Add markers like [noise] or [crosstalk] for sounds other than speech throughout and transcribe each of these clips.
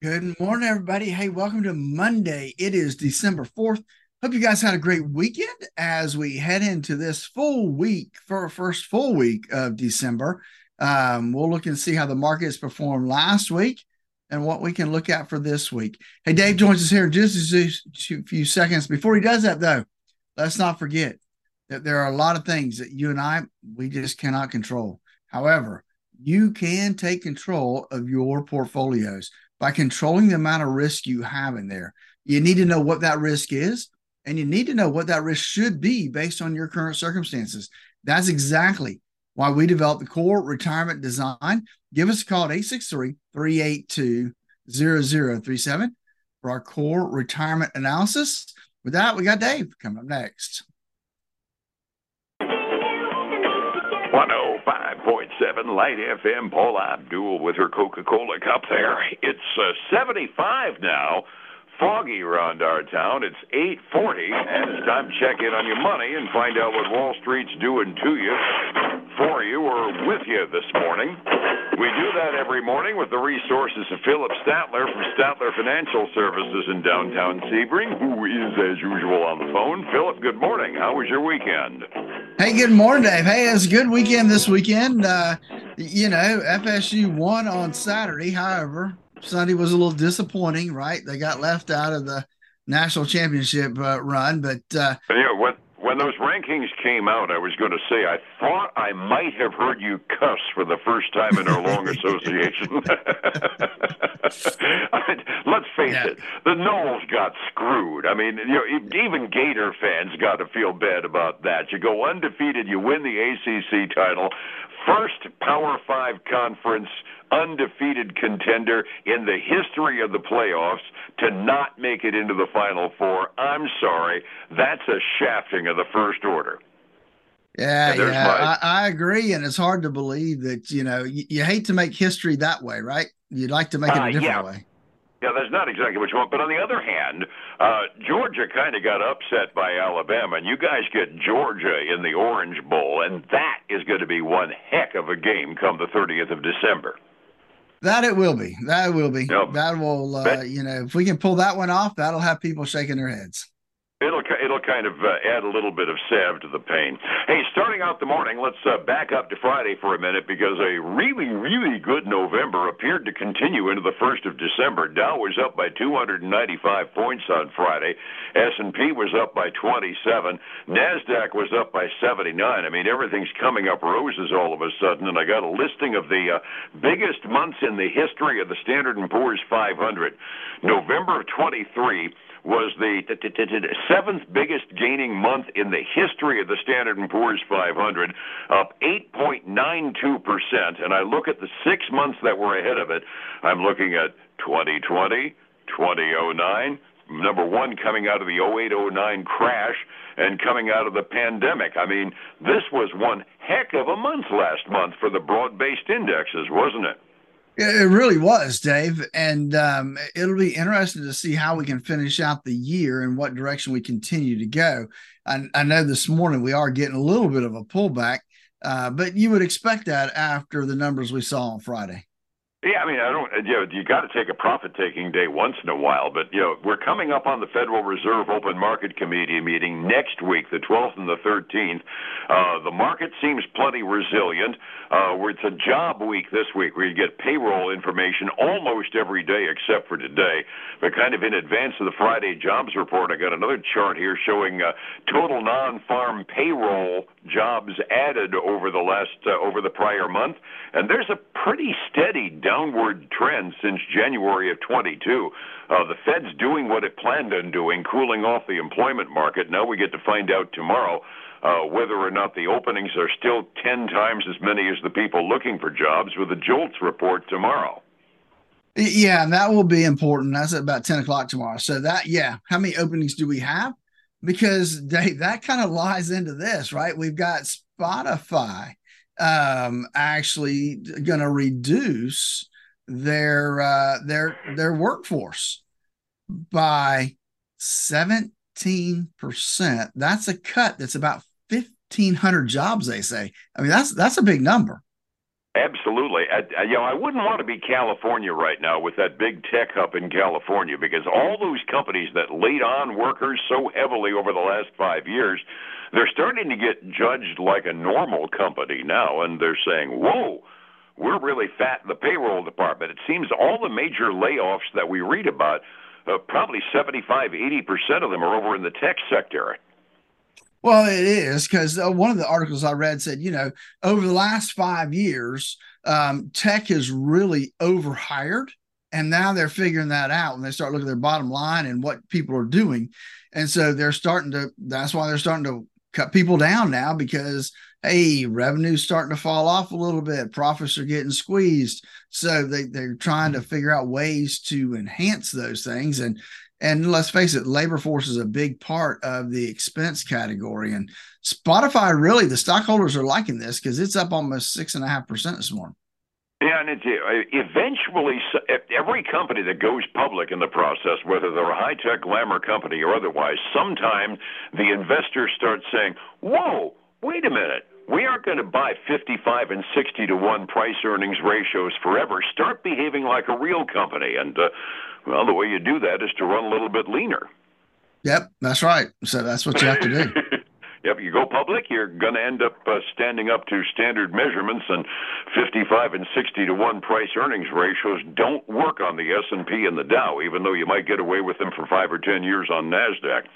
Good morning, everybody. Hey, welcome to Monday. It is December 4th. Hope you guys had a great weekend as we head into this full week for our first full week of December. Um, we'll look and see how the markets performed last week and what we can look at for this week. Hey, Dave joins us here in just a few seconds. Before he does that, though, let's not forget that there are a lot of things that you and I, we just cannot control. However, you can take control of your portfolios by controlling the amount of risk you have in there. You need to know what that risk is, and you need to know what that risk should be based on your current circumstances. That's exactly why we developed the core retirement design. Give us a call at 863 382 0037 for our core retirement analysis. With that, we got Dave coming up next. Oh. 105.7 Light FM. Paula Abdul with her Coca Cola cup there. It's uh, 75 now. Foggy around our town. It's 8:40, and it's time to check in on your money and find out what Wall Street's doing to you, for you, or with you this morning. We do that every morning with the resources of Phillip Statler from Statler Financial Services in downtown Sebring, who is, as usual, on the phone. Phillip, good morning. How was your weekend? Hey, good morning, Dave. Hey, it's a good weekend this weekend. Uh, you know, FSU won on Saturday. However, Sunday was a little disappointing, right? They got left out of the national championship uh, run, but uh, when those rankings came out, I was going to say I thought I might have heard you cuss for the first time in our long [laughs] association. [laughs] [laughs] Let's face yeah. it, the Noles got screwed. I mean, you know, even Gator fans got to feel bad about that. You go undefeated, you win the ACC title, first Power Five conference undefeated contender in the history of the playoffs to not make it into the Final Four. I'm sorry, that's a shafting of the first order. Yeah, yeah, my... I, I, agree, and it's hard to believe that you know you, you, hate to make history that way, right? You'd like to make it a uh, different yeah. way. Yeah, that's not exactly what you want. But on the other hand, uh, Georgia kind of got upset by Alabama, and you guys get Georgia in the Orange Bowl, and that is going to be one heck of a game come the 30th of December. That it will be. That it will be. Yep. That will, uh, you know, if we can pull that one off, that'll have people shaking their heads. It'll kind of uh, add a little bit of salve to the pain. Hey, starting out the morning, let's uh, back up to Friday for a minute because a really really good November appeared to continue into the first of December. Dow was up by 295 points on Friday. S&P was up by 27. Nasdaq was up by 79. I mean, everything's coming up roses all of a sudden. And I got a listing of the uh, biggest months in the history of the Standard and Poor's 500. November of 23 was the seventh biggest gaining month in the history of the Standard & Poor's 500, up 8.92%. And I look at the six months that were ahead of it. I'm looking at 2020, 2009, number one coming out of the 0809 crash and coming out of the pandemic. I mean, this was one heck of a month last month for the broad based indexes, wasn't it? It really was, Dave. And um, it'll be interesting to see how we can finish out the year and what direction we continue to go. I, I know this morning we are getting a little bit of a pullback, uh, but you would expect that after the numbers we saw on Friday. Yeah, I mean, I don't. You know, you got to take a profit-taking day once in a while, but you know, we're coming up on the Federal Reserve Open Market Committee meeting next week, the 12th and the 13th. Uh, the market seems plenty resilient. Uh, it's a job week this week where you get payroll information almost every day except for today. But kind of in advance of the Friday jobs report, I got another chart here showing uh, total non-farm payroll jobs added over the last uh, over the prior month, and there's a pretty steady downward trend since January of 22. Uh, the Fed's doing what it planned on doing, cooling off the employment market. Now we get to find out tomorrow uh, whether or not the openings are still 10 times as many as the people looking for jobs with the JOLTS report tomorrow. Yeah, that will be important. That's at about 10 o'clock tomorrow. So that, yeah, how many openings do we have? Because Dave, that kind of lies into this, right? We've got Spotify um, actually going to reduce their uh, their their workforce by 17%. That's a cut that's about 1500 jobs they say. I mean that's that's a big number. Absolutely. I, you know, I wouldn't want to be California right now with that big tech hub in California because all those companies that laid on workers so heavily over the last five years, they're starting to get judged like a normal company now, and they're saying, "Whoa." We're really fat in the payroll department. It seems all the major layoffs that we read about, uh, probably 75, 80% of them are over in the tech sector. Well, it is because uh, one of the articles I read said, you know, over the last five years, um, tech has really overhired. And now they're figuring that out when they start looking at their bottom line and what people are doing. And so they're starting to, that's why they're starting to cut people down now because, hey, revenue's starting to fall off a little bit. Profits are getting squeezed. So they, they're trying to figure out ways to enhance those things. And and let's face it, labor force is a big part of the expense category. And Spotify, really, the stockholders are liking this because it's up almost six and a half percent this morning. Yeah, and it's uh, eventually every company that goes public in the process, whether they're a high tech glamour company or otherwise, sometimes the investors start saying, "Whoa, wait a minute." We aren't going to buy 55 and 60 to 1 price earnings ratios forever. Start behaving like a real company. And uh, well, the way you do that is to run a little bit leaner. Yep, that's right. So that's what you have to do. [laughs] Yep, you go public, you're going to end up uh, standing up to standard measurements, and 55 and 60 to one price earnings ratios don't work on the S&P and the Dow, even though you might get away with them for five or ten years on Nasdaq.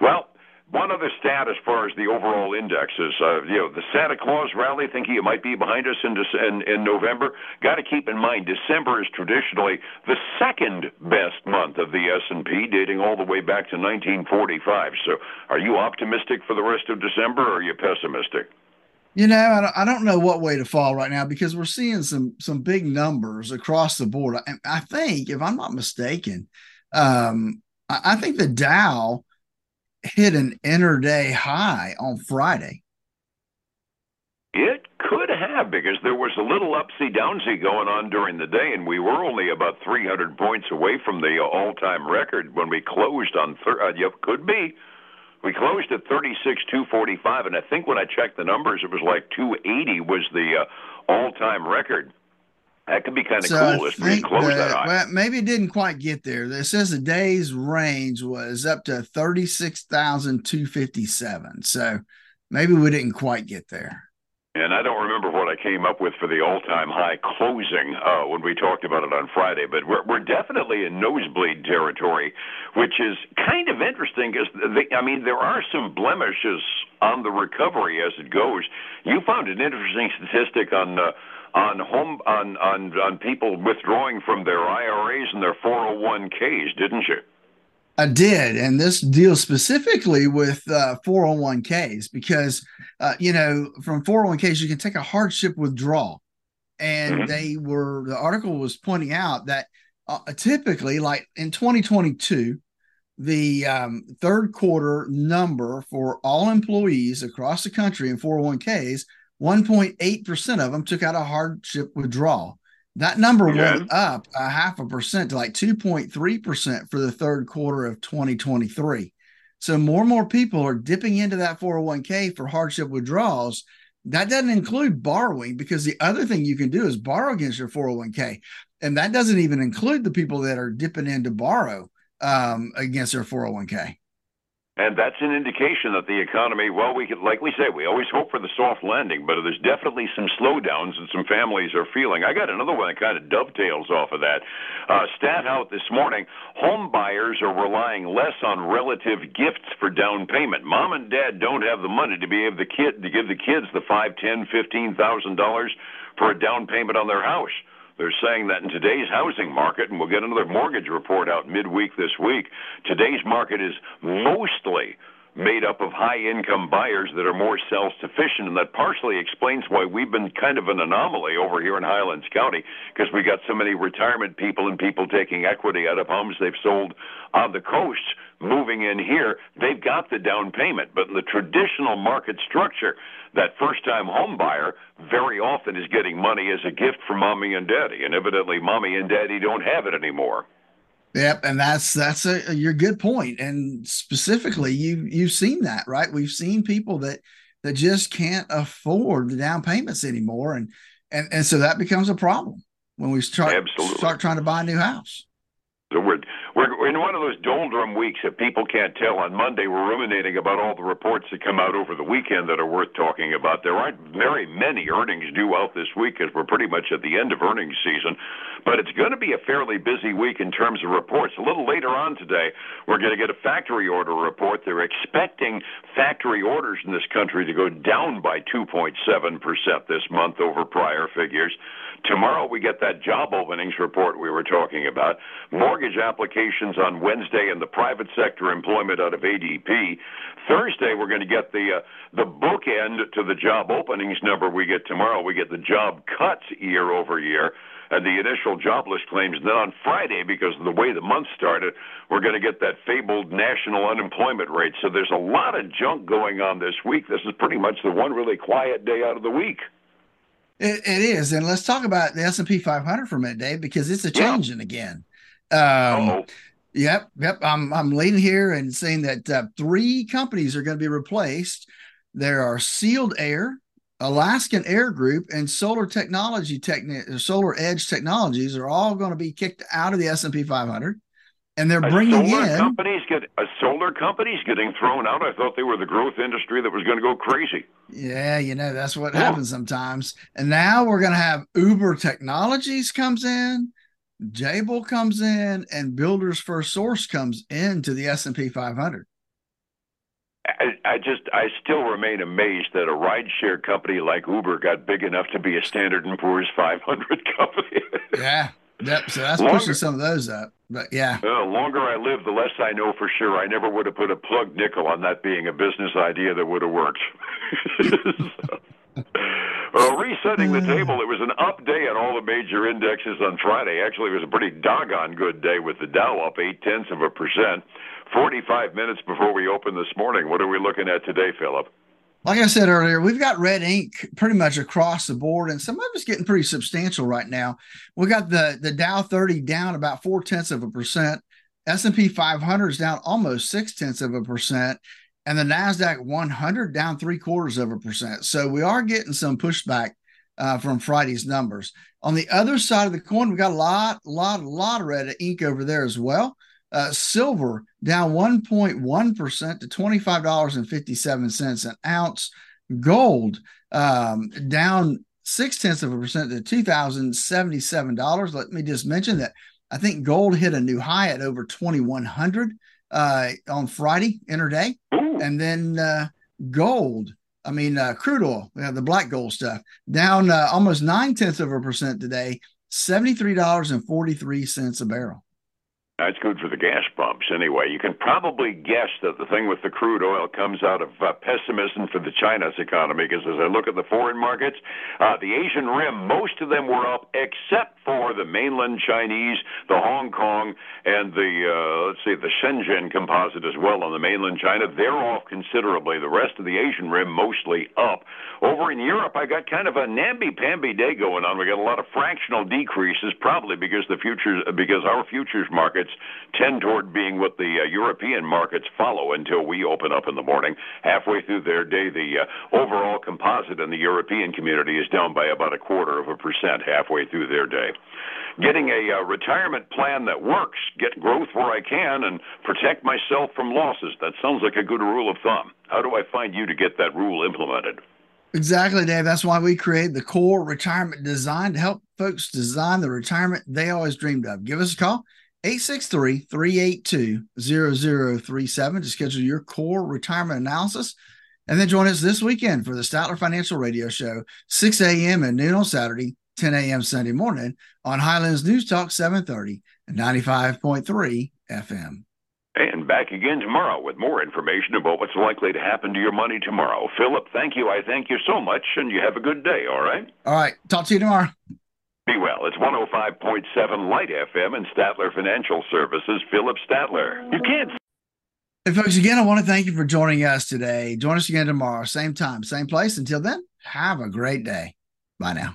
Well, one other stat as far as the overall index is, uh, you know, the Santa Claus rally, thinking it might be behind us in, in, in November. Got to keep in mind, December is traditionally the second best month of the S&P, dating all the way back to 1945. So, are you optimistic for the rest of December, or are you pessimistic? You know, I don't know what way to fall right now because we're seeing some some big numbers across the board. I, I think, if I'm not mistaken, um, I, I think the Dow hit an interday high on Friday. It could have because there was a little upsy downsy going on during the day, and we were only about 300 points away from the all-time record when we closed on. Thir- uh, yep, could be. We closed at 36 245, and I think when I checked the numbers, it was like 280 was the uh, all-time record. That could be kind of so cool. If close that, that Well, maybe it didn't quite get there. It says the day's range was up to 36,257. So maybe we didn't quite get there. And I don't remember what I came up with for the all-time high closing uh, when we talked about it on Friday, but we're we're definitely in nosebleed territory, which is kind of interesting because I mean there are some blemishes on the recovery as it goes. You found an interesting statistic on. Uh, on home on on on people withdrawing from their IRAs and their 401ks, didn't you? I did, and this deals specifically with uh, 401ks because uh, you know from 401ks you can take a hardship withdrawal, and mm-hmm. they were the article was pointing out that uh, typically, like in 2022, the um, third quarter number for all employees across the country in 401ks 1.8% of them took out a hardship withdrawal. That number yeah. went up a half a percent to like 2.3% for the third quarter of 2023. So more and more people are dipping into that 401k for hardship withdrawals. That doesn't include borrowing because the other thing you can do is borrow against your 401k. And that doesn't even include the people that are dipping in to borrow um, against their 401k. And that's an indication that the economy, well, we could, like we say, we always hope for the soft landing, but there's definitely some slowdowns that some families are feeling. I got another one that kind of dovetails off of that. Uh, stat out this morning home buyers are relying less on relative gifts for down payment. Mom and dad don't have the money to be able to, kid, to give the kids the five, ten, fifteen thousand dollars for a down payment on their house. They're saying that in today's housing market, and we'll get another mortgage report out midweek this week, today's market is mostly made up of high income buyers that are more self sufficient, and that partially explains why we've been kind of an anomaly over here in Highlands County because we got so many retirement people and people taking equity out of homes they've sold on the coast moving in here. They've got the down payment, but in the traditional market structure, that first time home buyer very often is getting money as a gift from mommy and daddy, and evidently mommy and daddy don't have it anymore. Yep, and that's that's a your good point. And specifically, you you've seen that, right? We've seen people that that just can't afford the down payments anymore, and and and so that becomes a problem when we start Absolutely. start trying to buy a new house. So we're, we're in one of those doldrum weeks that people can't tell. On Monday, we're ruminating about all the reports that come out over the weekend that are worth talking about. There aren't very many earnings due out this week because we're pretty much at the end of earnings season. But it's going to be a fairly busy week in terms of reports. A little later on today, we're going to get a factory order report. They're expecting factory orders in this country to go down by 2.7% this month over prior figures. Tomorrow we get that job openings report we were talking about. Mortgage applications on Wednesday in the private sector, employment out of ADP. Thursday we're going to get the uh, the bookend to the job openings number we get tomorrow. We get the job cuts year over year and the initial jobless claims. And then on Friday, because of the way the month started, we're going to get that fabled national unemployment rate. So there's a lot of junk going on this week. This is pretty much the one really quiet day out of the week. It, it is, and let's talk about the S and P 500 for a minute, Dave, because it's a changing yeah. again. Um, Yep, yep. I'm I'm leading here and saying that uh, three companies are going to be replaced. There are Sealed Air, Alaskan Air Group, and Solar Technology Techni- SolarEdge Technologies are all going to be kicked out of the S and P 500 and they're bringing in companies get a solar companies getting thrown out. I thought they were the growth industry that was going to go crazy. Yeah, you know that's what yeah. happens sometimes. And now we're going to have Uber Technologies comes in, Jabil comes in, and Builders FirstSource comes into the S and P 500. I, I just I still remain amazed that a rideshare company like Uber got big enough to be a Standard and Poor's 500 company. yeah, Yep. So that's longer, pushing some of those up. But yeah. The longer I live, the less I know for sure. I never would have put a plug nickel on that being a business idea that would have worked. [laughs] well, uh, resetting the table, it was an up day on all the major indexes on Friday. Actually, it was a pretty doggone good day with the Dow up eight tenths of a percent. 45 minutes before we open this morning. What are we looking at today, Phillip? Like I said earlier, we've got red ink pretty much across the board, and some of it's getting pretty substantial right now. We got the the Dow 30 down about four tenths of a percent. S&P 500 is down almost six tenths of a percent, and the Nasdaq 100 down three quarters of a percent. So we are getting some pushback uh, from Friday's numbers. On the other side of the coin, we got a lot, lot, a lot of red ink over there as well. Uh, silver down 1.1% to $25.57 an ounce. Gold um, down six tenths of a percent to $2,077. Let me just mention that I think gold hit a new high at over 2100 uh, on Friday, interday. And then uh, gold, I mean, uh, crude oil, we have the black gold stuff, down uh, almost nine tenths of a percent today, $73.43 a barrel. That's good for the gas pumps anyway. You can probably guess that the thing with the crude oil comes out of uh, pessimism for the China's economy because as I look at the foreign markets, uh, the Asian rim, most of them were up except for the mainland Chinese, the Hong Kong, and the, uh, let's see, the Shenzhen composite as well on the mainland China. They're off considerably. The rest of the Asian rim mostly up. Over in Europe, I got kind of a namby-pamby day going on. We got a lot of fractional decreases, probably because the futures, because our futures markets tend toward being what the uh, European markets follow until we open up in the morning. Halfway through their day, the uh, overall composite in the European community is down by about a quarter of a percent halfway through their day. Getting a uh, retirement plan that works, get growth where I can, and protect myself from losses. That sounds like a good rule of thumb. How do I find you to get that rule implemented? Exactly, Dave. That's why we create the core retirement design to help folks design the retirement they always dreamed of. Give us a call, 863 382 0037 to schedule your core retirement analysis. And then join us this weekend for the Statler Financial Radio Show, 6 a.m. and noon on Saturday, 10 a.m. Sunday morning on Highlands News Talk 730 and 95.3 FM. And back again tomorrow with more information about what's likely to happen to your money tomorrow. Phillip, thank you. I thank you so much, and you have a good day, all right? All right. Talk to you tomorrow. Be well. It's 105.7 Light FM and Statler Financial Services, Phillip Statler. You can't. Hey, folks, again, I want to thank you for joining us today. Join us again tomorrow, same time, same place. Until then, have a great day. Bye now.